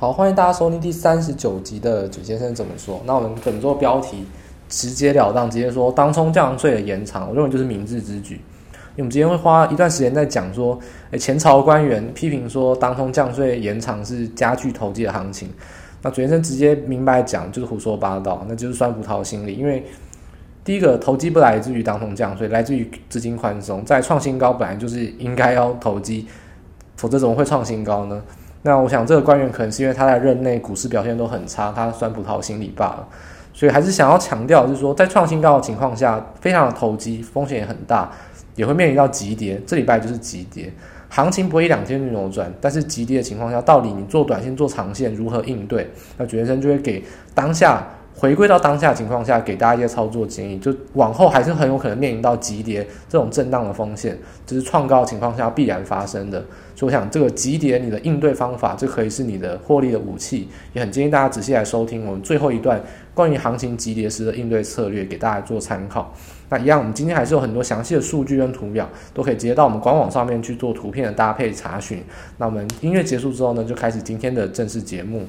好，欢迎大家收听第三十九集的准先生怎么说。那我们本周标题直截了当，直接说当冲降税的延长，我认为就是明智之举。因为我们今天会花一段时间在讲说，诶，前朝官员批评说当冲降税延长是加剧投机的行情。那准先生直接明白讲，就是胡说八道，那就是酸葡萄心理。因为第一个投机不来自于当冲降税，来自于资金宽松，在创新高本来就是应该要投机，否则怎么会创新高呢？那我想，这个官员可能是因为他在任内股市表现都很差，他酸葡萄心理罢了。所以还是想要强调，就是说，在创新高的情况下，非常的投机，风险也很大，也会面临到急跌。这礼拜就是急跌，行情不会一两天就扭转，但是急跌的情况下，到底你做短线、做长线如何应对？那准先生就会给当下。回归到当下情况下，给大家一些操作建议，就往后还是很有可能面临到急跌这种震荡的风险，就是创高的情况下必然发生的。所以我想，这个级别你的应对方法，这可以是你的获利的武器。也很建议大家仔细来收听我们最后一段关于行情级别时的应对策略，给大家做参考。那一样，我们今天还是有很多详细的数据跟图表，都可以直接到我们官网上面去做图片的搭配查询。那我们音乐结束之后呢，就开始今天的正式节目。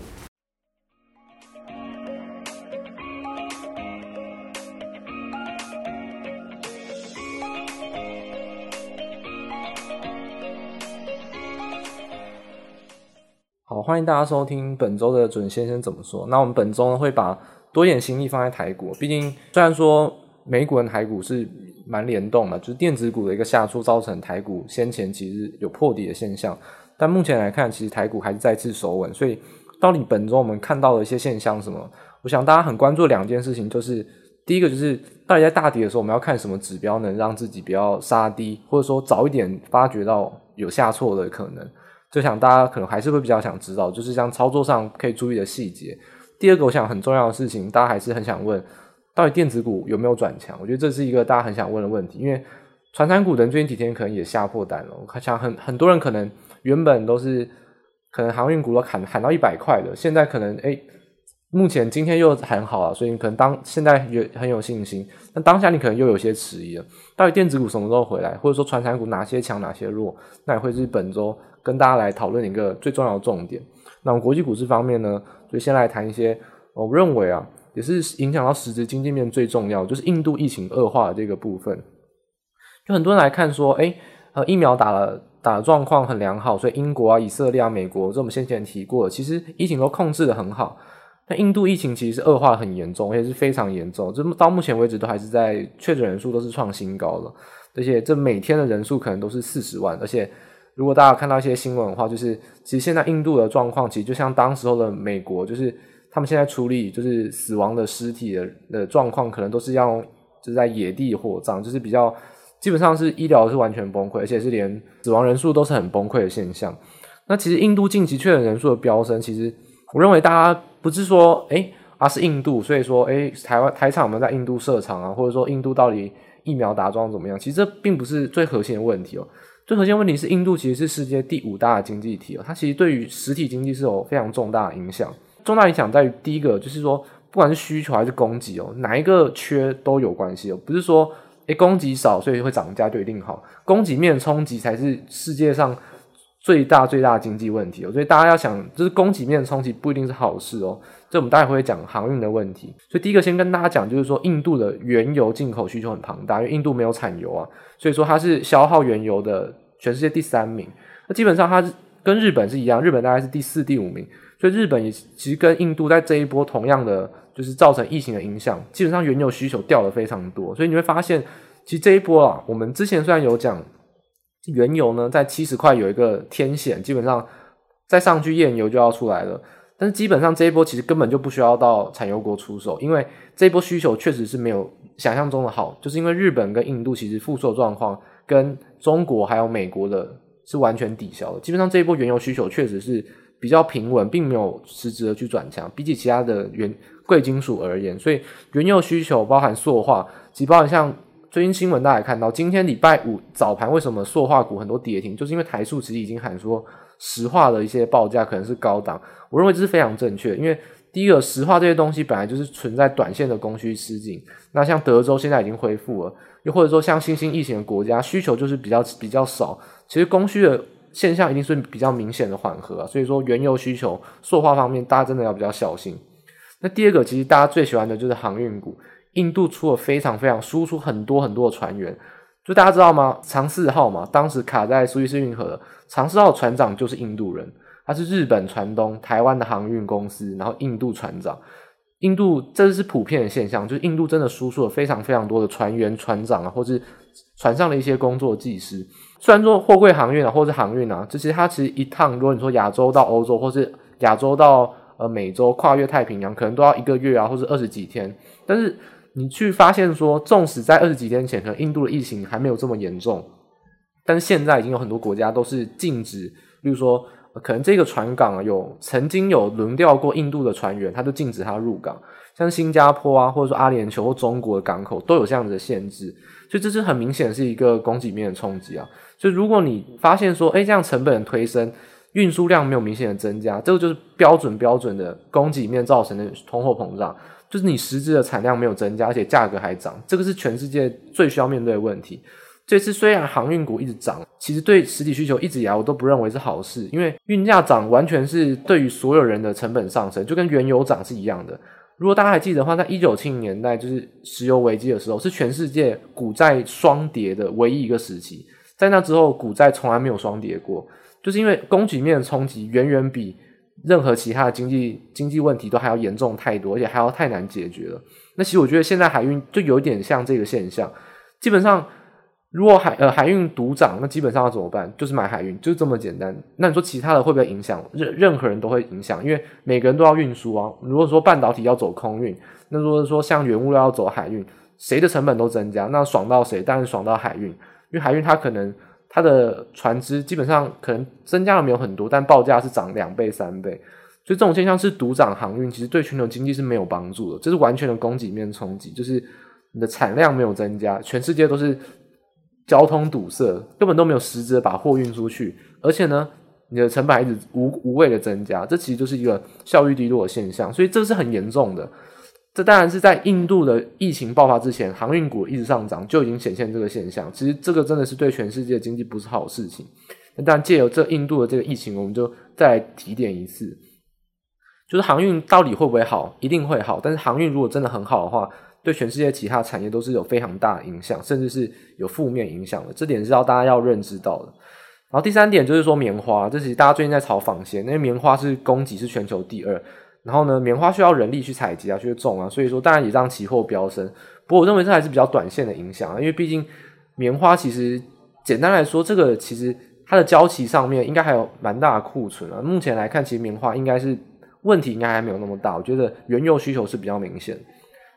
欢迎大家收听本周的准先生怎么说。那我们本周呢，会把多一点心力放在台股，毕竟虽然说美股跟台股是蛮联动的，就是电子股的一个下挫造成台股先前其实有破底的现象，但目前来看，其实台股还是再次守稳。所以到底本周我们看到的一些现象什么？我想大家很关注两件事情，就是第一个就是到底在大跌的时候，我们要看什么指标能让自己不要杀低，或者说早一点发觉到有下挫的可能。就想大家可能还是会比较想知道，就是像操作上可以注意的细节。第二个，我想很重要的事情，大家还是很想问，到底电子股有没有转强？我觉得这是一个大家很想问的问题，因为传产股等最近几天可能也下破胆了。我想很很多人可能原本都是可能航运股都喊喊到一百块的，现在可能诶目前今天又很好了，所以你可能当现在也很有信心，那当下你可能又有些迟疑了。到底电子股什么时候回来，或者说传产股哪些强哪些弱，那也会是本周跟大家来讨论一个最重要的重点。那我们国际股市方面呢，就先来谈一些我认为啊，也是影响到实质经济面最重要，就是印度疫情恶化的这个部分。就很多人来看说，诶，呃，疫苗打了打的状况很良好，所以英国啊、以色列啊、美国，这我们先前提过，其实疫情都控制得很好。那印度疫情其实是恶化很严重，而且是非常严重。这么到目前为止都还是在确诊人数都是创新高了，而且这每天的人数可能都是四十万。而且如果大家看到一些新闻的话，就是其实现在印度的状况其实就像当时候的美国，就是他们现在处理就是死亡的尸体的的状况，可能都是要就是在野地火葬，就是比较基本上是医疗是完全崩溃，而且是连死亡人数都是很崩溃的现象。那其实印度近期确诊人数的飙升，其实我认为大家。不是说，诶、啊、是印度，所以说，诶台湾台厂有没有在印度设厂啊？或者说，印度到底疫苗打桩怎么样？其实这并不是最核心的问题哦。最核心问题是，印度其实是世界第五大的经济体哦，它其实对于实体经济是有非常重大的影响。重大影响在于第一个，就是说，不管是需求还是供给哦，哪一个缺都有关系哦。不是说，诶供给少，所以会涨价就一定好。供给面冲击才是世界上。最大最大经济问题哦，所以大家要想，就是供给面冲击不一定是好事哦。这我们待会会讲航运的问题。所以第一个先跟大家讲，就是说印度的原油进口需求很庞大，因为印度没有产油啊，所以说它是消耗原油的全世界第三名。那基本上它是跟日本是一样，日本大概是第四、第五名。所以日本也其实跟印度在这一波同样的，就是造成疫情的影响，基本上原油需求掉了非常多。所以你会发现，其实这一波啊，我们之前虽然有讲。原油呢，在七十块有一个天线，基本上再上去页油就要出来了。但是基本上这一波其实根本就不需要到产油国出手，因为这一波需求确实是没有想象中的好，就是因为日本跟印度其实复苏状况跟中国还有美国的是完全抵消的。基本上这一波原油需求确实是比较平稳，并没有实质的去转强，比起其他的原贵金属而言，所以原油需求包含塑化，即包含像。最近新闻大家也看到，今天礼拜五早盘为什么塑化股很多跌停？就是因为台塑其实已经喊说石化的一些报价可能是高档，我认为这是非常正确。因为第一个石化这些东西本来就是存在短线的供需吃紧，那像德州现在已经恢复了，又或者说像新兴疫情的国家需求就是比较比较少，其实供需的现象一定是比较明显的缓和。所以说，原油需求塑化方面，大家真的要比较小心。那第二个，其实大家最喜欢的就是航运股。印度出了非常非常输出很多很多的船员，就大家知道吗？长四号嘛，当时卡在苏伊士运河的长四号船长就是印度人，他是日本船东台湾的航运公司，然后印度船长。印度这是普遍的现象，就是印度真的输出了非常非常多的船员、船长啊，或是船上的一些工作技师。虽然说货柜航运啊，或是航运啊，这些它其实一趟，如果你说亚洲到欧洲，或是亚洲到呃美洲，跨越太平洋，可能都要一个月啊，或是二十几天。但是你去发现说，纵使在二十几天前，可能印度的疫情还没有这么严重，但是现在已经有很多国家都是禁止，例如说。可能这个船港啊，有曾经有轮调过印度的船员，他就禁止他入港。像新加坡啊，或者说阿联酋或中国的港口都有这样子的限制，所以这是很明显是一个供给面的冲击啊。所以如果你发现说，哎，这样成本的推升，运输量没有明显的增加，这个就是标准标准的供给面造成的通货膨胀，就是你实质的产量没有增加，而且价格还涨，这个是全世界最需要面对的问题。这次虽然航运股一直涨，其实对实体需求一直以来我都不认为是好事，因为运价涨完全是对于所有人的成本上升，就跟原油涨是一样的。如果大家还记得的话，在一九七零年代就是石油危机的时候，是全世界股债双跌的唯一一个时期。在那之后，股债从来没有双跌过，就是因为供给面的冲击远远比任何其他的经济经济问题都还要严重太多，而且还要太难解决了。那其实我觉得现在海运就有点像这个现象，基本上。如果海呃海运独涨，那基本上要怎么办？就是买海运，就这么简单。那你说其他的会不会影响？任任何人都会影响，因为每个人都要运输啊。如果说半导体要走空运，那如果说像原物料要走海运，谁的成本都增加，那爽到谁？当然爽到海运，因为海运它可能它的船只基本上可能增加了没有很多，但报价是涨两倍三倍，所以这种现象是独涨航运，其实对全球经济是没有帮助的，这是完全的供给面冲击，就是你的产量没有增加，全世界都是。交通堵塞，根本都没有实质把货运出去，而且呢，你的成本一直无无谓的增加，这其实就是一个效率低落的现象，所以这是很严重的。这当然是在印度的疫情爆发之前，航运股一直上涨就已经显现这个现象。其实这个真的是对全世界经济不是好事情。那当然借由这印度的这个疫情，我们就再来提点一次，就是航运到底会不会好？一定会好，但是航运如果真的很好的话。对全世界其他产业都是有非常大的影响，甚至是有负面影响的。这点是要大家要认知到的。然后第三点就是说棉花，这其实大家最近在炒纺线，因为棉花是供给是全球第二。然后呢，棉花需要人力去采集啊，去种啊，所以说当然也让期货飙升。不过我认为这还是比较短线的影响啊，因为毕竟棉花其实简单来说，这个其实它的交期上面应该还有蛮大的库存啊。目前来看，其实棉花应该是问题应该还没有那么大。我觉得原油需求是比较明显。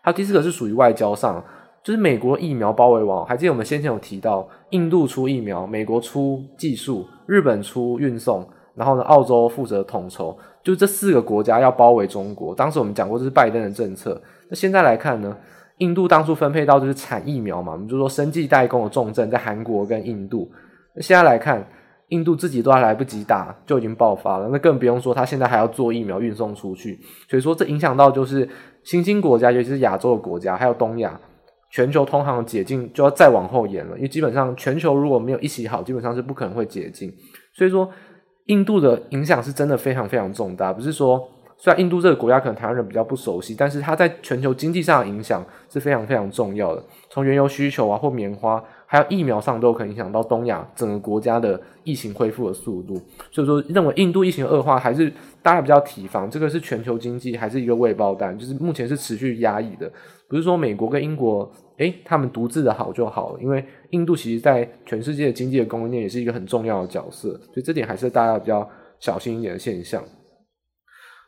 还有第四个是属于外交上，就是美国疫苗包围网。还记得我们先前有提到，印度出疫苗，美国出技术，日本出运送，然后呢，澳洲负责统筹，就这四个国家要包围中国。当时我们讲过，这是拜登的政策。那现在来看呢，印度当初分配到就是产疫苗嘛，我们就说生计代工的重症在韩国跟印度。那现在来看，印度自己都还来不及打，就已经爆发了。那更不用说他现在还要做疫苗运送出去，所以说这影响到就是。新兴国家，尤其是亚洲的国家，还有东亚，全球通航解禁就要再往后延了。因为基本上全球如果没有一起好，基本上是不可能会解禁。所以说，印度的影响是真的非常非常重大。不是说，虽然印度这个国家可能台湾人比较不熟悉，但是它在全球经济上的影响是非常非常重要的。从原油需求啊，或棉花。还有疫苗上都有可能影响到东亚整个国家的疫情恢复的速度，所以说认为印度疫情恶化还是大家比较提防，这个是全球经济还是一个未爆弹，就是目前是持续压抑的，不是说美国跟英国诶他们独自的好就好了，因为印度其实在全世界经济的供应链也是一个很重要的角色，所以这点还是大家比较小心一点的现象。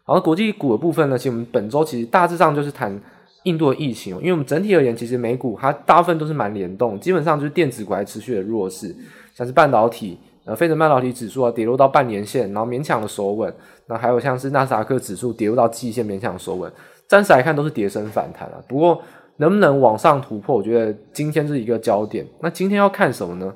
好，国际股的部分呢，其实我们本周其实大致上就是谈。印度的疫情，因为我们整体而言，其实美股它大部分都是蛮联动，基本上就是电子股还持续的弱势，像是半导体，呃，费城半导体指数啊跌落到半年线，然后勉强的守稳，那还有像是纳斯达克指数跌落到季线，勉强守稳，暂时来看都是跌升反弹啊。不过能不能往上突破，我觉得今天是一个焦点。那今天要看什么呢？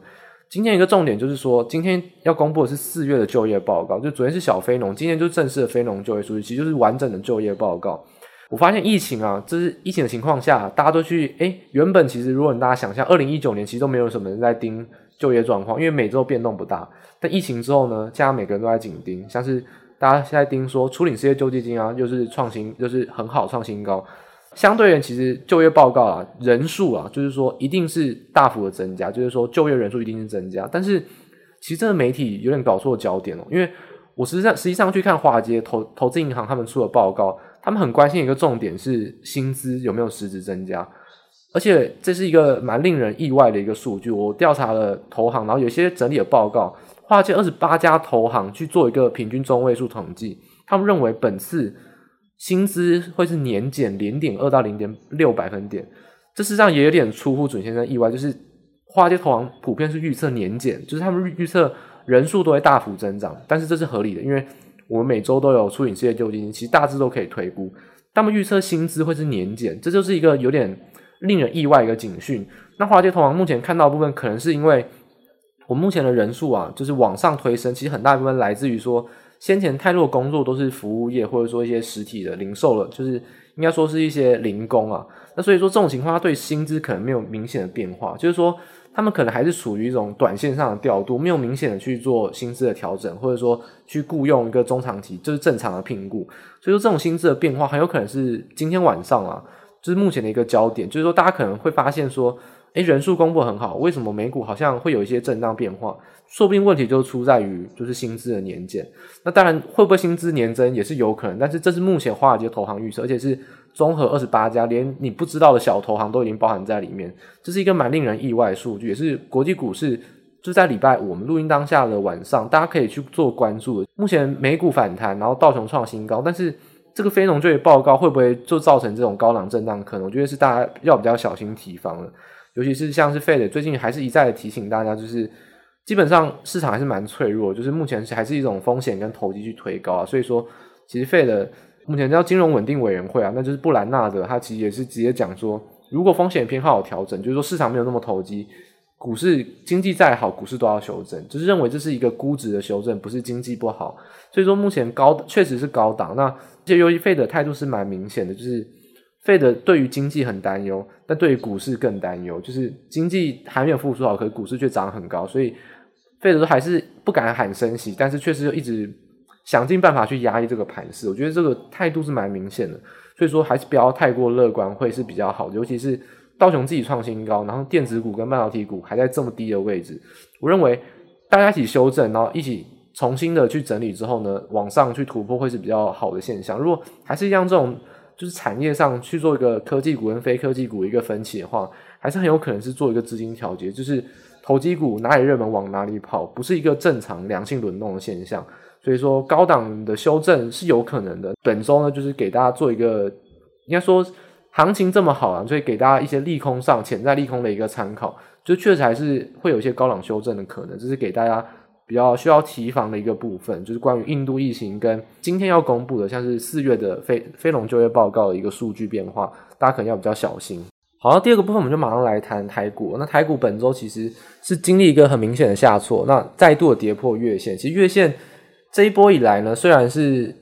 今天一个重点就是说，今天要公布的是四月的就业报告，就昨天是小非农，今天就正式的非农就业数据，其实就是完整的就业报告。我发现疫情啊，这是疫情的情况下，大家都去诶，原本其实如果大家想象，二零一九年其实都没有什么人在盯就业状况，因为每周变动不大。但疫情之后呢，现在每个人都在紧盯，像是大家现在盯说初领失业救济金啊，又是创新，就是很好创新高。相对而其实就业报告啊，人数啊，就是说一定是大幅的增加，就是说就业人数一定是增加。但是其实这个媒体有点搞错焦点哦，因为我实际上实际上去看华尔街投投资银行他们出的报告，他们很关心一个重点是薪资有没有实质增加，而且这是一个蛮令人意外的一个数据。我调查了投行，然后有些整理的报告，华尔街二十八家投行去做一个平均中位数统计，他们认为本次。薪资会是年减零点二到零点六百分点，这实际上也有点出乎准先生意外。就是华尔街投行普遍是预测年减，就是他们预测人数都会大幅增长，但是这是合理的，因为我们每周都有出领失业救济金，其实大致都可以推估。他们预测薪资会是年减，这就是一个有点令人意外一个警讯。那华尔街投行目前看到的部分，可能是因为我目前的人数啊，就是往上推升，其实很大一部分来自于说。先前太多的工作都是服务业，或者说一些实体的零售了，就是应该说是一些零工啊。那所以说这种情况，它对薪资可能没有明显的变化，就是说他们可能还是处于一种短线上的调度，没有明显的去做薪资的调整，或者说去雇佣一个中长期，就是正常的聘雇。所以说这种薪资的变化很有可能是今天晚上啊，就是目前的一个焦点，就是说大家可能会发现说。诶，人数公布很好，为什么美股好像会有一些震荡变化？说不定问题就出在于就是薪资的年减。那当然，会不会薪资年增也是有可能，但是这是目前华尔街投行预测，而且是综合二十八家，连你不知道的小投行都已经包含在里面。这是一个蛮令人意外的数据，也是国际股市就在礼拜五我们录音当下的晚上，大家可以去做关注。目前美股反弹，然后道琼创新高，但是这个非农就业报告会不会就造成这种高档震荡？可能我觉得是大家要比较小心提防的。尤其是像是 Fed 最近还是一再的提醒大家，就是基本上市场还是蛮脆弱，就是目前还是一种风险跟投机去推高啊。所以说，其实费的目前叫金融稳定委员会啊，那就是布兰纳德，他其实也是直接讲说，如果风险偏好有调整，就是说市场没有那么投机，股市经济再好，股市都要修正，就是认为这是一个估值的修正，不是经济不好。所以说目前高确实是高档，那这由于费的态度是蛮明显的，就是。费的对于经济很担忧，但对于股市更担忧。就是经济还没有复苏好，可是股市却涨很高，所以费德都还是不敢喊升息，但是确实就一直想尽办法去压抑这个盘势。我觉得这个态度是蛮明显的，所以说还是不要太过乐观，会是比较好的。尤其是道琼自己创新高，然后电子股跟半导体股还在这么低的位置，我认为大家一起修正，然后一起重新的去整理之后呢，往上去突破会是比较好的现象。如果还是一样这种。就是产业上去做一个科技股跟非科技股一个分歧的话，还是很有可能是做一个资金调节，就是投机股哪里热门往哪里跑，不是一个正常良性轮动的现象。所以说高档的修正是有可能的。本周呢，就是给大家做一个，应该说行情这么好啊，所以给大家一些利空上潜在利空的一个参考，就确实还是会有一些高档修正的可能，这是给大家。比较需要提防的一个部分，就是关于印度疫情跟今天要公布的，像是四月的非非农就业报告的一个数据变化，大家可能要比较小心。好，那第二个部分我们就马上来谈台股。那台股本周其实是经历一个很明显的下挫，那再度的跌破月线。其实月线这一波以来呢，虽然是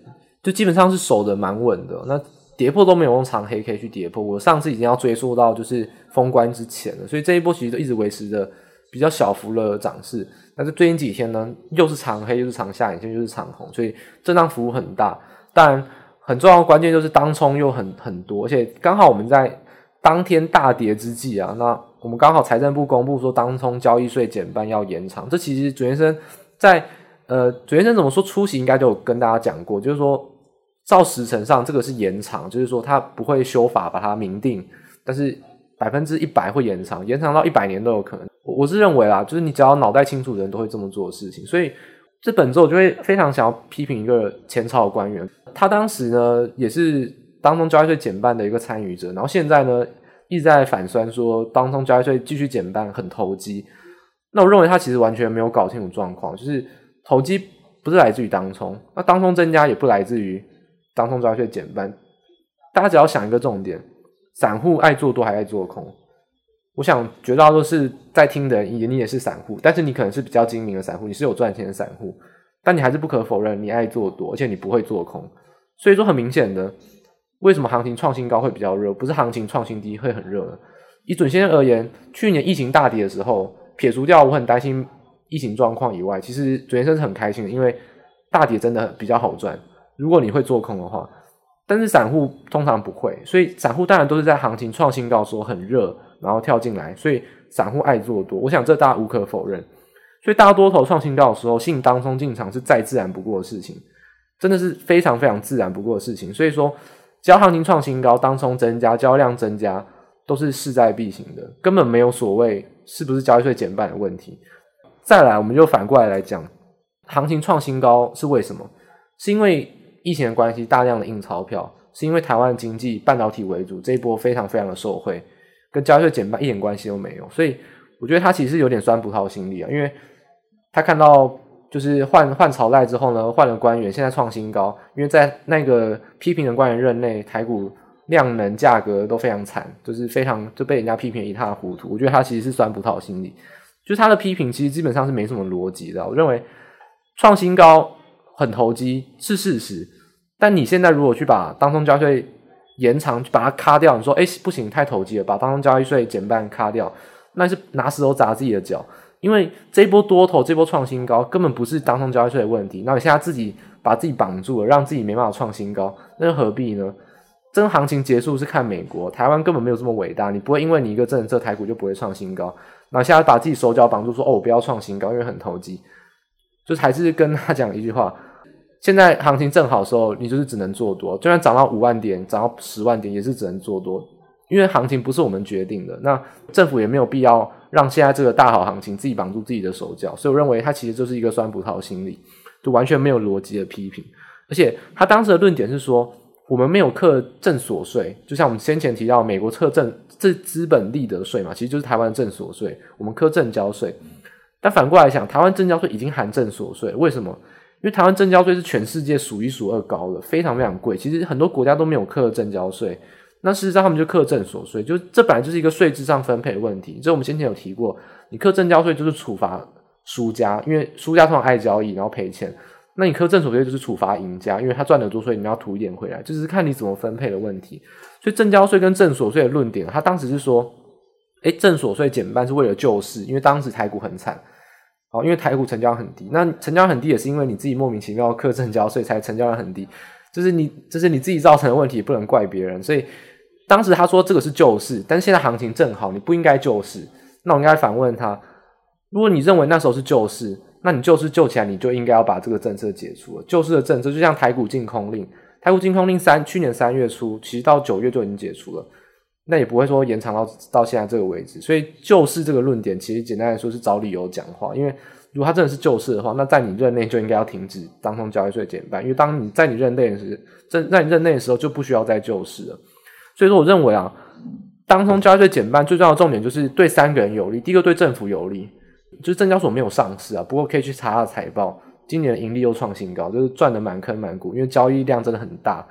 就基本上是守得蛮稳的，那跌破都没有用长黑 K 去跌破。我上次已经要追溯到就是封关之前了，所以这一波其实都一直维持着比较小幅的涨势。但是最近几天呢，又是长黑，又是长下影线，又是长红，所以震荡幅度很大。当然，很重要的关键就是当冲又很很多，而且刚好我们在当天大跌之际啊，那我们刚好财政部公布说当冲交易税减半要延长。这其实准先生在呃，准先生怎么说出席应该就有跟大家讲过，就是说照时程上这个是延长，就是说他不会修法把它明定，但是百分之一百会延长，延长到一百年都有可能。我是认为啦，就是你只要脑袋清楚的人都会这么做事情，所以这本周我就会非常想要批评一个前朝的官员，他当时呢也是当冲交易税减半的一个参与者，然后现在呢一直在反酸说当冲交易税继续减半很投机，那我认为他其实完全没有搞清楚状况，就是投机不是来自于当冲，那当冲增加也不来自于当冲交易税减半，大家只要想一个重点，散户爱做多还爱做空。我想绝大多数是在听的人，你也是散户，但是你可能是比较精明的散户，你是有赚钱的散户，但你还是不可否认，你爱做多，而且你不会做空。所以说很明显的，为什么行情创新高会比较热，不是行情创新低会很热呢？以准先生而言，去年疫情大跌的时候，撇除掉我很担心疫情状况以外，其实准先生是很开心的，因为大跌真的比较好赚。如果你会做空的话，但是散户通常不会，所以散户当然都是在行情创新高的时候很热，然后跳进来，所以散户爱做多。我想这大家无可否认。所以大多头创新高的时候，吸引当冲进场是再自然不过的事情，真的是非常非常自然不过的事情。所以说，只要行情创新高，当冲增加，交易量增加，都是势在必行的，根本没有所谓是不是交易税减半的问题。再来，我们就反过来来讲，行情创新高是为什么？是因为疫情的关系，大量的印钞票，是因为台湾经济半导体为主，这一波非常非常的受惠，跟交易税减半一点关系都没有。所以我觉得他其实有点酸葡萄心理啊，因为他看到就是换换朝代之后呢，换了官员，现在创新高，因为在那个批评的官员任内，台股。量能价格都非常惨，就是非常就被人家批评一塌糊涂。我觉得他其实是酸葡萄心理，就是他的批评其实基本上是没什么逻辑的。我认为创新高很投机是事实，但你现在如果去把当中交易税延长，把它卡掉，你说哎不行，太投机了，把当中交易税减半卡掉，那是拿石头砸自己的脚。因为这波多头，这波创新高根本不是当冲交易税的问题，那你现在自己把自己绑住了，让自己没办法创新高，那又何必呢？真行情结束是看美国，台湾根本没有这么伟大。你不会因为你一个政策，台股就不会创新高。那现在把自己手脚绑住，说哦，我不要创新高，因为很投机。就是还是跟他讲一句话：现在行情正好的时候，你就是只能做多。就算涨到五万点，涨到十万点，也是只能做多，因为行情不是我们决定的。那政府也没有必要让现在这个大好行情自己绑住自己的手脚。所以我认为他其实就是一个酸葡萄心理，就完全没有逻辑的批评。而且他当时的论点是说。我们没有课证所税，就像我们先前提到，美国课证这资本利得税嘛，其实就是台湾证所税。我们课证交税，但反过来想，台湾证交税已经含证所税，为什么？因为台湾证交税是全世界数一数二高的，非常非常贵。其实很多国家都没有课证交税，那事实上他们就课证所税，就这本来就是一个税制上分配的问题。这我们先前有提过，你课正交税就是处罚输家，因为输家通常爱交易，然后赔钱。那你课正所税就是处罚赢家，因为他赚得多，所以你们要吐一点回来，就是看你怎么分配的问题。所以正交税跟正所税的论点，他当时是说，哎，正所税减半是为了救市，因为当时台股很惨，哦，因为台股成交很低，那成交很低也是因为你自己莫名其妙课正交税才成交量很低，就是你这是你自己造成的问题，不能怪别人。所以当时他说这个是救市，但是现在行情正好，你不应该救市。那我应该反问他，如果你认为那时候是救市，那你救市救起来，你就应该要把这个政策解除了。救市的政策就像台股净空令，台股净空令三去年三月初，其实到九月就已经解除了，那也不会说延长到到现在这个位置。所以救市这个论点，其实简单来说是找理由讲话。因为如果他真的是救市的话，那在你任内就应该要停止当中交易税减半，因为当你在你任内的时，在你任内的时候就不需要再救市了。所以说，我认为啊，当中交易税减半最重要的重点就是对三个人有利，第一个对政府有利。就是证交所没有上市啊，不过可以去查下财报，今年的盈利又创新高，就是赚的满坑满谷，因为交易量真的很大。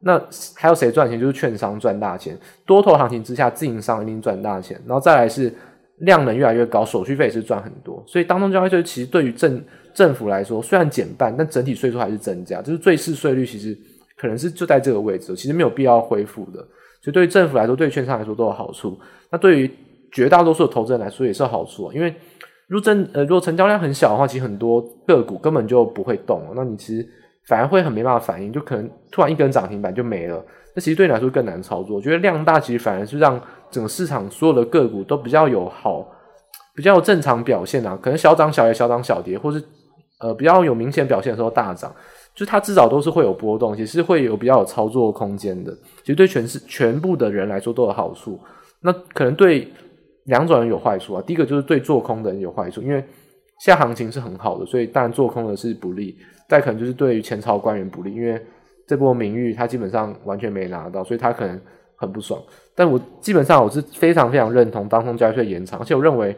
那还有谁赚钱？就是券商赚大钱。多头行情之下，自营商一定赚大钱。然后再来是量能越来越高，手续费也是赚很多。所以当中交易税其实对于政政府来说，虽然减半，但整体税收还是增加，就是最适税率其实可能是就在这个位置，其实没有必要恢复的。所以对于政府来说，对于券商来说都有好处。那对于绝大多数的投资人来说也是好处，因为。如果呃，如果成交量很小的话，其实很多个股根本就不会动，那你其实反而会很没办法反应，就可能突然一根涨停板就没了。那其实对你来说更难操作。我觉得量大其实反而是让整个市场所有的个股都比较有好，比较有正常表现啊。可能小涨小跌，小涨小跌，或是呃比较有明显表现的时候大涨，就是它至少都是会有波动，其实是会有比较有操作空间的。其实对全市全部的人来说都有好处。那可能对。两种人有坏处啊，第一个就是对做空的人有坏处，因为现在行情是很好的，所以当然做空的是不利。再可能就是对于前朝官员不利，因为这波名誉他基本上完全没拿到，所以他可能很不爽。但我基本上我是非常非常认同当冲交易税延长，而且我认为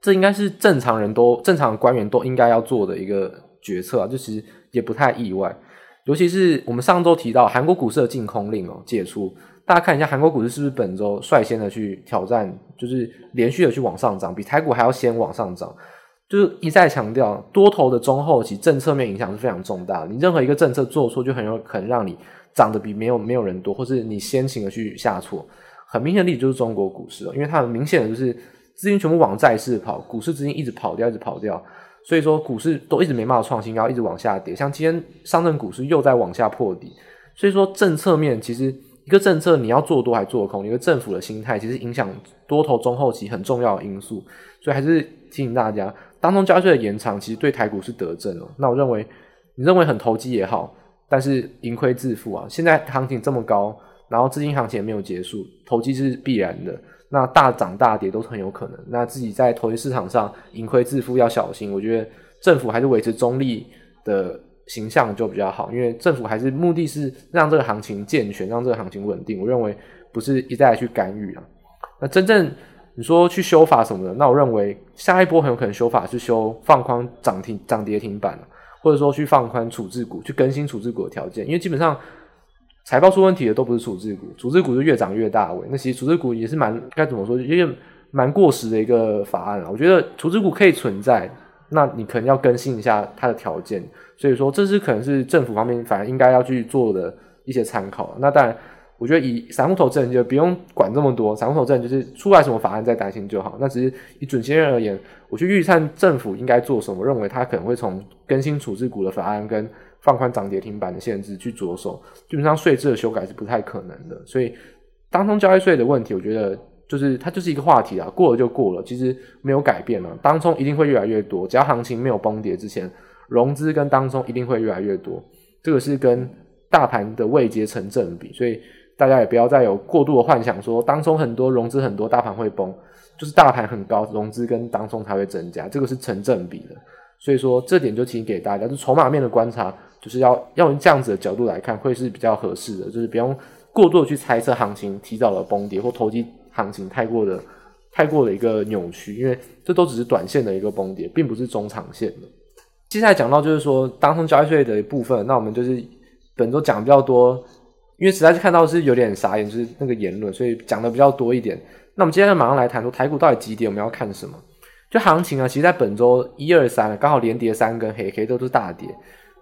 这应该是正常人都正常官员都应该要做的一个决策啊，就其实也不太意外。尤其是我们上周提到韩国股市的净空令哦解除。大家看一下韩国股市是不是本周率先的去挑战，就是连续的去往上涨，比台股还要先往上涨。就是一再强调，多头的中后期政策面影响是非常重大的。你任何一个政策做错，就很有可能让你涨得比没有没有人多，或是你先行的去下挫。很明显的例子就是中国股市了，因为它很明显的就是资金全部往债市跑，股市资金一直跑掉，一直跑掉，所以说股市都一直没办法创新高，一直往下跌。像今天上证股市又在往下破底，所以说政策面其实一个政策你要做多还做空，一个政府的心态其实影响多头中后期很重要的因素。所以还是提醒大家，当中交易税的延长其实对台股是得正哦。那我认为你认为很投机也好，但是盈亏自负啊。现在行情这么高，然后资金行情也没有结束，投机是必然的。那大涨大跌都是很有可能，那自己在投资市场上盈亏自负要小心。我觉得政府还是维持中立的形象就比较好，因为政府还是目的是让这个行情健全，让这个行情稳定。我认为不是一再去干预啊。那真正你说去修法什么的，那我认为下一波很有可能修法是修放宽涨停涨跌停板，或者说去放宽处置股，去更新处置股的条件，因为基本上。财报出问题的都不是处置股，处置股是越涨越大尾。那其实处置股也是蛮该怎么说，有点蛮过时的一个法案了。我觉得处置股可以存在，那你可能要更新一下它的条件。所以说，这是可能是政府方面反而应该要去做的一些参考。那当然，我觉得以散户投资人就不用管这么多，散户投资人就是出来什么法案再担心就好。那只是以准先生而言，我去预测政府应该做什么，我认为他可能会从更新处置股的法案跟。放宽涨跌停板的限制去着手，基本上税制的修改是不太可能的。所以，当冲交易税的问题，我觉得就是它就是一个话题啊，过了就过了，其实没有改变了。当冲一定会越来越多，只要行情没有崩跌之前，融资跟当冲一定会越来越多。这个是跟大盘的位阶成正比，所以大家也不要再有过度的幻想说，当冲很多，融资很多，大盘会崩，就是大盘很高，融资跟当冲才会增加，这个是成正比的。所以说，这点就提醒给大家，就筹码面的观察。就是要要用这样子的角度来看，会是比较合适的。就是不用过度去猜测行情提早的崩跌，或投机行情太过的太过的一个扭曲，因为这都只是短线的一个崩跌，并不是中长线的。接下来讲到就是说当冲交易税的一部分，那我们就是本周讲比较多，因为实在是看到是有点傻眼，就是那个言论，所以讲的比较多一点。那我们接下来马上来谈说台股到底几点，我们要看什么？就行情啊，其实在本周一二三刚好连跌三根黑黑，都是大跌。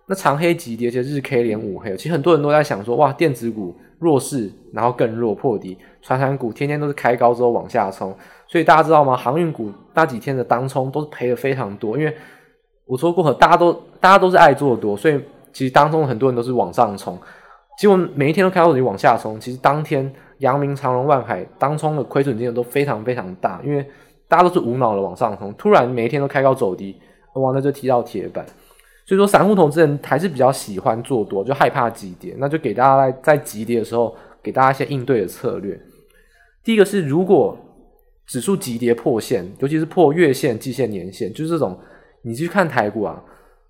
那长黑急跌，而且日 K 连五黑，其实很多人都在想说，哇，电子股弱势，然后更弱破底，传产股天天都是开高之后往下冲，所以大家知道吗？航运股那几天的当冲都是赔的非常多，因为我说过，大家都大家都是爱做多，所以其实当中很多人都是往上冲，结果每一天都开高走低往下冲，其实当天阳明、长荣、万海当冲的亏损金额都非常非常大，因为大家都是无脑的往上冲，突然每一天都开高走低，哇，那就踢到铁板。所以说，散户投资人还是比较喜欢做多，就害怕急跌。那就给大家在在急跌的时候，给大家一些应对的策略。第一个是，如果指数急跌破线，尤其是破月线、季线、年线，就是这种，你去看台股啊，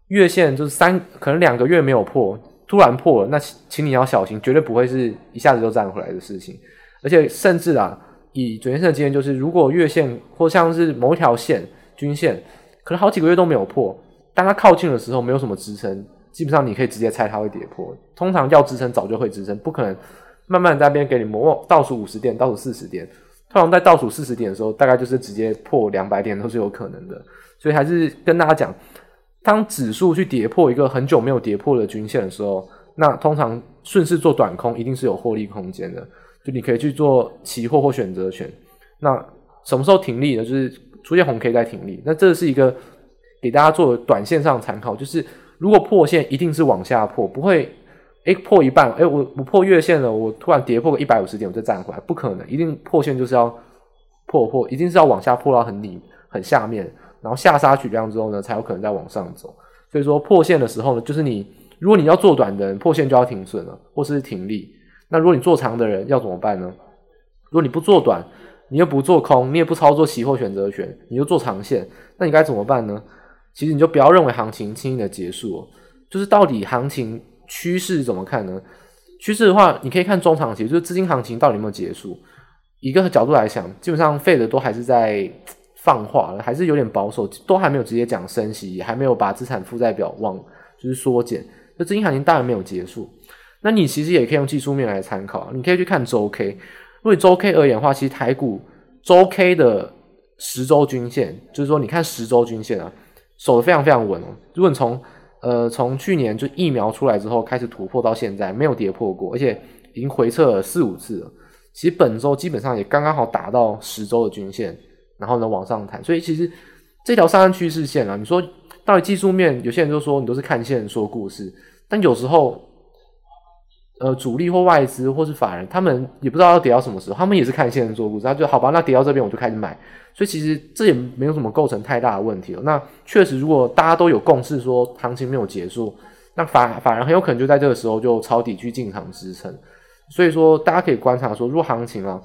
月线就是三，可能两个月没有破，突然破了，那请你要小心，绝对不会是一下子就站回来的事情。而且甚至啊，以准先生的经验，就是如果月线或像是某一条线均线，可能好几个月都没有破。当它靠近的时候，没有什么支撑，基本上你可以直接猜它会跌破。通常要支撑早就会支撑，不可能慢慢在那边给你磨倒数五十点、倒数四十点。通常在倒数四十点的时候，大概就是直接破两百点都是有可能的。所以还是跟大家讲，当指数去跌破一个很久没有跌破的均线的时候，那通常顺势做短空一定是有获利空间的。就你可以去做期货或选择权。那什么时候停利呢？就是出现红 K 再停利。那这是一个。给大家做短线上参考，就是如果破线一定是往下破，不会诶、欸、破一半，诶、我我破月线了，我突然跌破个一百五十点，我再站回来，不可能，一定破线就是要破破，一定是要往下破到很底很下面，然后下杀取量之后呢，才有可能再往上走。所以说破线的时候呢，就是你如果你要做短的人，破线就要停损了，或是停利。那如果你做长的人要怎么办呢？如果你不做短，你又不做空，你也不操作期货选择权，你就做长线，那你该怎么办呢？其实你就不要认为行情轻易的结束哦，就是到底行情趋势怎么看呢？趋势的话，你可以看中长期，就是资金行情到底有没有结束。一个角度来讲，基本上费的都还是在放话了，还是有点保守，都还没有直接讲升息，也还没有把资产负债表往就是缩减。那资金行情当然没有结束。那你其实也可以用技术面来参考，你可以去看周 K。如果周 K 而言的话，其实台股周 K 的十周均线，就是说你看十周均线啊。守得非常非常稳哦。如果你从呃从去年就疫苗出来之后开始突破到现在，没有跌破过，而且已经回撤了四五次了。其实本周基本上也刚刚好打到十周的均线，然后呢往上弹。所以其实这条上升趋势线啊，你说到底技术面，有些人就说你都是看线说故事，但有时候。呃，主力或外资或是法人，他们也不知道要跌到什么时候，他们也是看线做故事，他就好吧，那跌到这边我就开始买，所以其实这也没有什么构成太大的问题了。那确实，如果大家都有共识说行情没有结束，那法法人很有可能就在这个时候就抄底去进场支撑。所以说，大家可以观察说，如果行情啊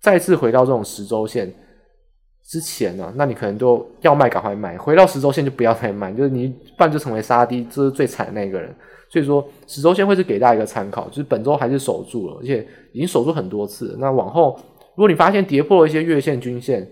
再次回到这种十周线之前呢、那你可能就要卖赶快卖，回到十周线就不要再卖，就是你不然就成为杀低，这是最惨的那个人。所以说，十周线会是给大家一个参考，就是本周还是守住了，而且已经守住很多次。那往后，如果你发现跌破了一些月线、均线，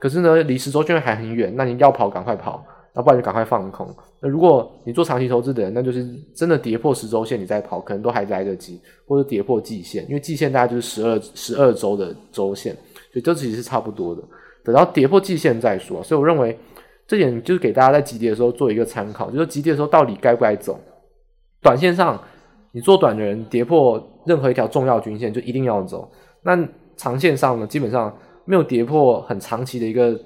可是呢，离十周线还很远，那你要跑赶快跑，那不然就赶快放空。那如果你做长期投资的人，那就是真的跌破十周线你再跑，可能都还来得及，或者跌破季线，因为季线大概就是十二十二周的周线，所以这其实是差不多的。等到跌破季线再说。所以我认为这点就是给大家在急跌的时候做一个参考，就是急跌的时候到底该不该走。短线上，你做短的人跌破任何一条重要均线就一定要走。那长线上呢，基本上没有跌破很长期的一个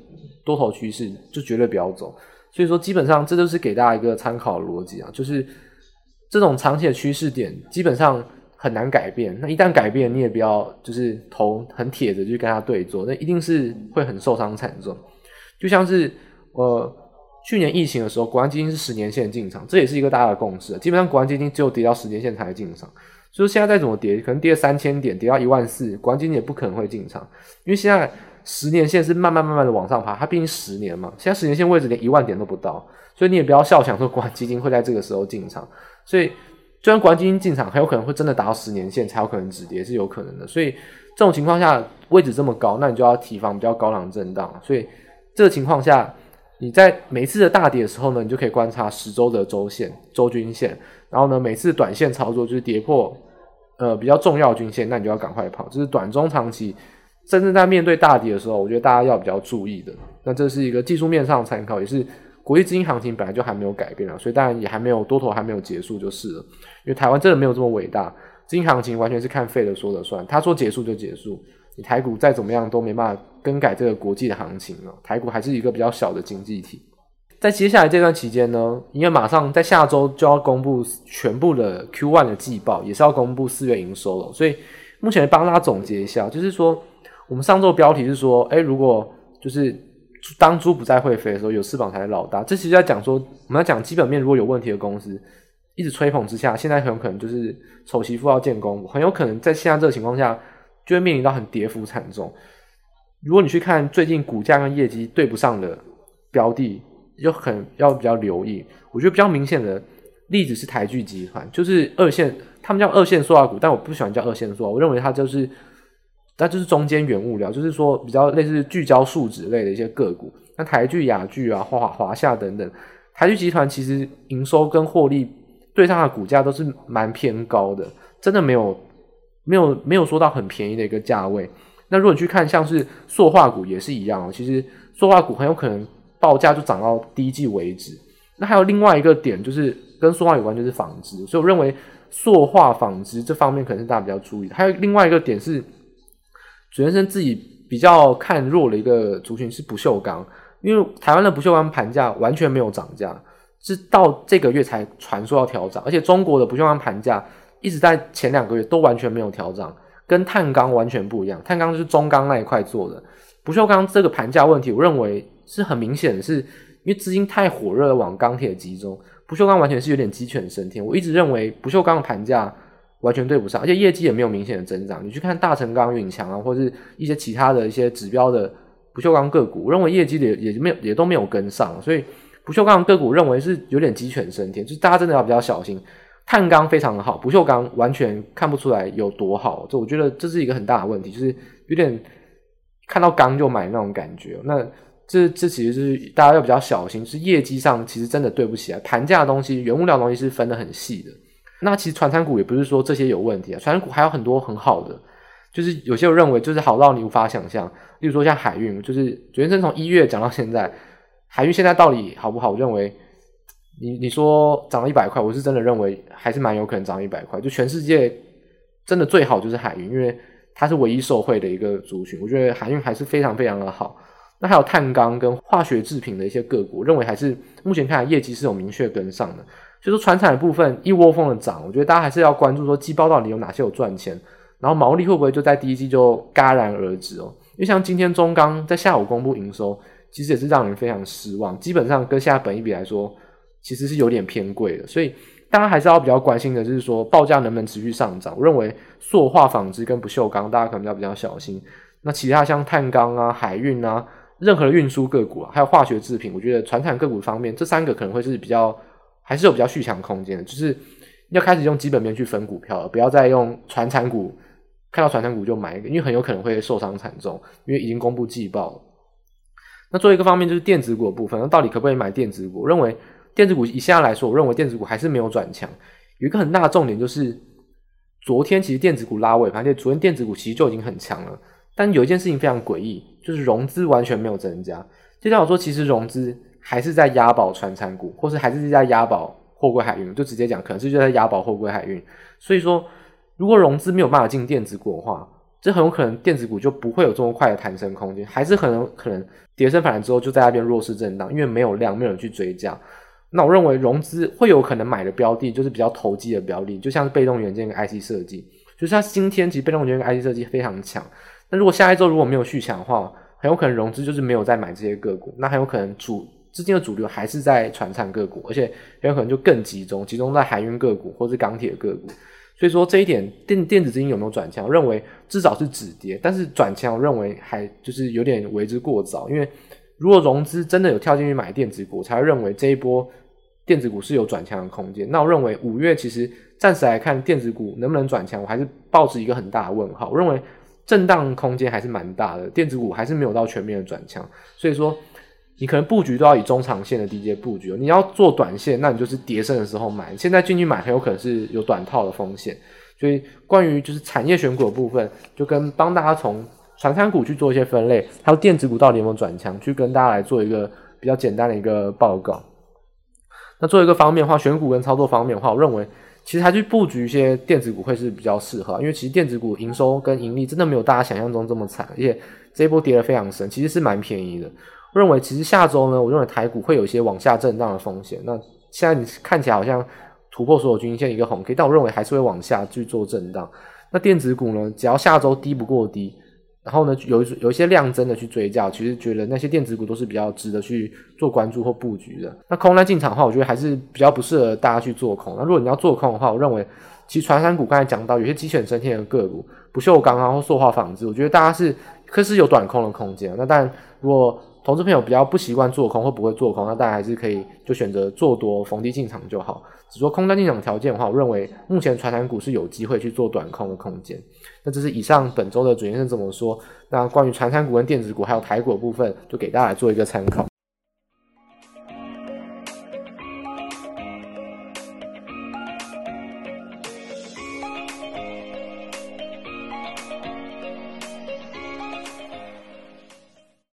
多头趋势，就绝对不要走。所以说，基本上这都是给大家一个参考逻辑啊，就是这种长期的趋势点基本上很难改变。那一旦改变，你也不要就是头很铁的去跟他对坐，那一定是会很受伤惨重。就像是呃。去年疫情的时候，国安基金是十年线进场，这也是一个大家的共识。基本上，国安基金只有跌到十年线才进场。所以现在再怎么跌，可能跌三千点，跌到一万四，国安基金也不可能会进场，因为现在十年线是慢慢慢慢的往上爬，它毕竟十年嘛，现在十年线位置连一万点都不到，所以你也不要笑想说国安基金会在这个时候进场。所以，虽然国安基金进场，很有可能会真的达到十年线才有可能止跌，是有可能的。所以这种情况下，位置这么高，那你就要提防比较高档震荡。所以这个情况下。你在每次的大跌的时候呢，你就可以观察十周的周线、周均线，然后呢，每次短线操作就是跌破呃比较重要均线，那你就要赶快跑。就是短中长期，真正在面对大跌的时候，我觉得大家要比较注意的。那这是一个技术面上的参考，也是国际资金行情本来就还没有改变啊，所以当然也还没有多头还没有结束就是了。因为台湾真的没有这么伟大，资金行情完全是看费的说了算，他说结束就结束。你台股再怎么样都没办法更改这个国际的行情了，台股还是一个比较小的经济体。在接下来这段期间呢，因为马上在下周就要公布全部的 Q1 的季报，也是要公布四月营收了，所以目前帮大家总结一下，就是说我们上周标题是说，哎，如果就是当猪不再会飞的时候，有翅膀才是老大。这其实在讲说，我们要讲基本面如果有问题的公司，一直吹捧之下，现在很有可能就是丑媳妇要见公，很有可能在现在这个情况下。就会面临到很跌幅惨重。如果你去看最近股价跟业绩对不上的标的，就很要比较留意。我觉得比较明显的例子是台剧集团，就是二线，他们叫二线塑化股，但我不喜欢叫二线塑化，我认为它就是它就是中间原物料，就是说比较类似聚焦树脂类的一些个股。那台剧、雅剧啊、华华夏等等，台剧集团其实营收跟获利对上的股价都是蛮偏高的，真的没有。没有没有说到很便宜的一个价位。那如果你去看像是塑化股也是一样哦，其实塑化股很有可能报价就涨到低季为止。那还有另外一个点就是跟塑化有关，就是纺织。所以我认为塑化纺织这方面可能是大家比较注意的。还有另外一个点是，主持人自己比较看弱的一个族群是不锈钢，因为台湾的不锈钢盘价完全没有涨价，是到这个月才传说要调涨，而且中国的不锈钢盘价。一直在前两个月都完全没有调涨，跟碳钢完全不一样。碳钢是中钢那一块做的，不锈钢这个盘价问题，我认为是很明显的是，因为资金太火热往钢铁集中，不锈钢完全是有点鸡犬升天。我一直认为不锈钢的盘价完全对不上，而且业绩也没有明显的增长。你去看大成钢、永强啊，或者是一些其他的一些指标的不锈钢个股，我认为业绩也也没有也都没有跟上，所以不锈钢个股认为是有点鸡犬升天，就是大家真的要比较小心。碳钢非常的好，不锈钢完全看不出来有多好，这我觉得这是一个很大的问题，就是有点看到钢就买那种感觉。那这这其实是大家要比较小心，是业绩上其实真的对不起啊，盘价的东西、原物料东西是分得很细的。那其实传产股也不是说这些有问题啊，传产股还有很多很好的，就是有些人认为就是好到你无法想象，例如说像海运，就是昨天从一月讲到现在，海运现在到底好不好？我认为。你你说涨了一百块，我是真的认为还是蛮有可能涨一百块。就全世界真的最好就是海运，因为它是唯一受惠的一个族群。我觉得海运还是非常非常的好。那还有碳钢跟化学制品的一些个股，认为还是目前看来业绩是有明确跟上的。所以说，传产的部分一窝蜂的涨，我觉得大家还是要关注说季报到底有哪些有赚钱，然后毛利会不会就在第一季就戛然而止哦？因为像今天中钢在下午公布营收，其实也是让人非常失望，基本上跟现在本一比来说，其实是有点偏贵的。所以大家还是要比较关心的就是说，报价能不能持续上涨？我认为塑化、纺织跟不锈钢，大家可能要比较小心。那其他像碳钢啊、海运啊，任何的运输个股啊，还有化学制品，我觉得传产个股方面，这三个可能会是比较。还是有比较续强空间的，就是要开始用基本面去分股票了，不要再用传产股，看到传产股就买一个，因为很有可能会受伤惨重，因为已经公布季报了。那做一个方面就是电子股的部分，那到底可不可以买电子股？我认为电子股以现在来说，我认为电子股还是没有转强。有一个很大的重点就是，昨天其实电子股拉尾盘，而且昨天电子股其实就已经很强了，但有一件事情非常诡异，就是融资完全没有增加。就像我说，其实融资。还是在押宝船产股，或是还是在押宝货柜海运，就直接讲，可能是就在押宝货柜海运。所以说，如果融资没有办法进电子股的话，这很有可能电子股就不会有这么快的弹升空间，还是很有可能跌升反弹之后就在那边弱势震荡，因为没有量，没有人去追价。那我认为融资会有可能买的标的，就是比较投机的标的，就像是被动元件跟 IC 设计，就是它今天其实被动元件跟 IC 设计非常强。那如果下一周如果没有续强的话，很有可能融资就是没有再买这些个股，那很有可能主。资金的主流还是在传产个股，而且很有可能就更集中，集中在海运个股或是钢铁个股。所以说这一点电电子资金有没有转强？我认为至少是止跌，但是转强我认为还就是有点为之过早。因为如果融资真的有跳进去买电子股，才会认为这一波电子股是有转强的空间。那我认为五月其实暂时来看电子股能不能转强，我还是抱持一个很大的问号。我认为震荡空间还是蛮大的，电子股还是没有到全面的转强。所以说。你可能布局都要以中长线的低阶布局，你要做短线，那你就是跌升的时候买。现在进去买很有可能是有短套的风险，所以关于就是产业选股的部分，就跟帮大家从传产股去做一些分类，还有电子股到底有没有转强，去跟大家来做一个比较简单的一个报告。那做一个方面的话，选股跟操作方面的话，我认为其实还去布局一些电子股会是比较适合，因为其实电子股营收跟盈利真的没有大家想象中这么惨，而且这一波跌得非常深，其实是蛮便宜的。我认为其实下周呢，我认为台股会有一些往下震荡的风险。那现在你看起来好像突破所有均线一个红 K，但我认为还是会往下去做震荡。那电子股呢，只要下周低不过低，然后呢有有一些量增的去追价，其实觉得那些电子股都是比较值得去做关注或布局的。那空单进场的话，我觉得还是比较不适合大家去做空。那如果你要做空的话，我认为其实传产股刚才讲到有些鸡犬升天的个股，不锈钢啊或塑化纺织，我觉得大家是可是有短空的空间。那但如果投资朋友比较不习惯做空或不会做空，那大家还是可以就选择做多逢低进场就好。只说空单进场条件的话，我认为目前传产股是有机会去做短空的空间。那这是以上本周的主先生怎么说。那关于传产股跟电子股还有台股的部分，就给大家做一个参考。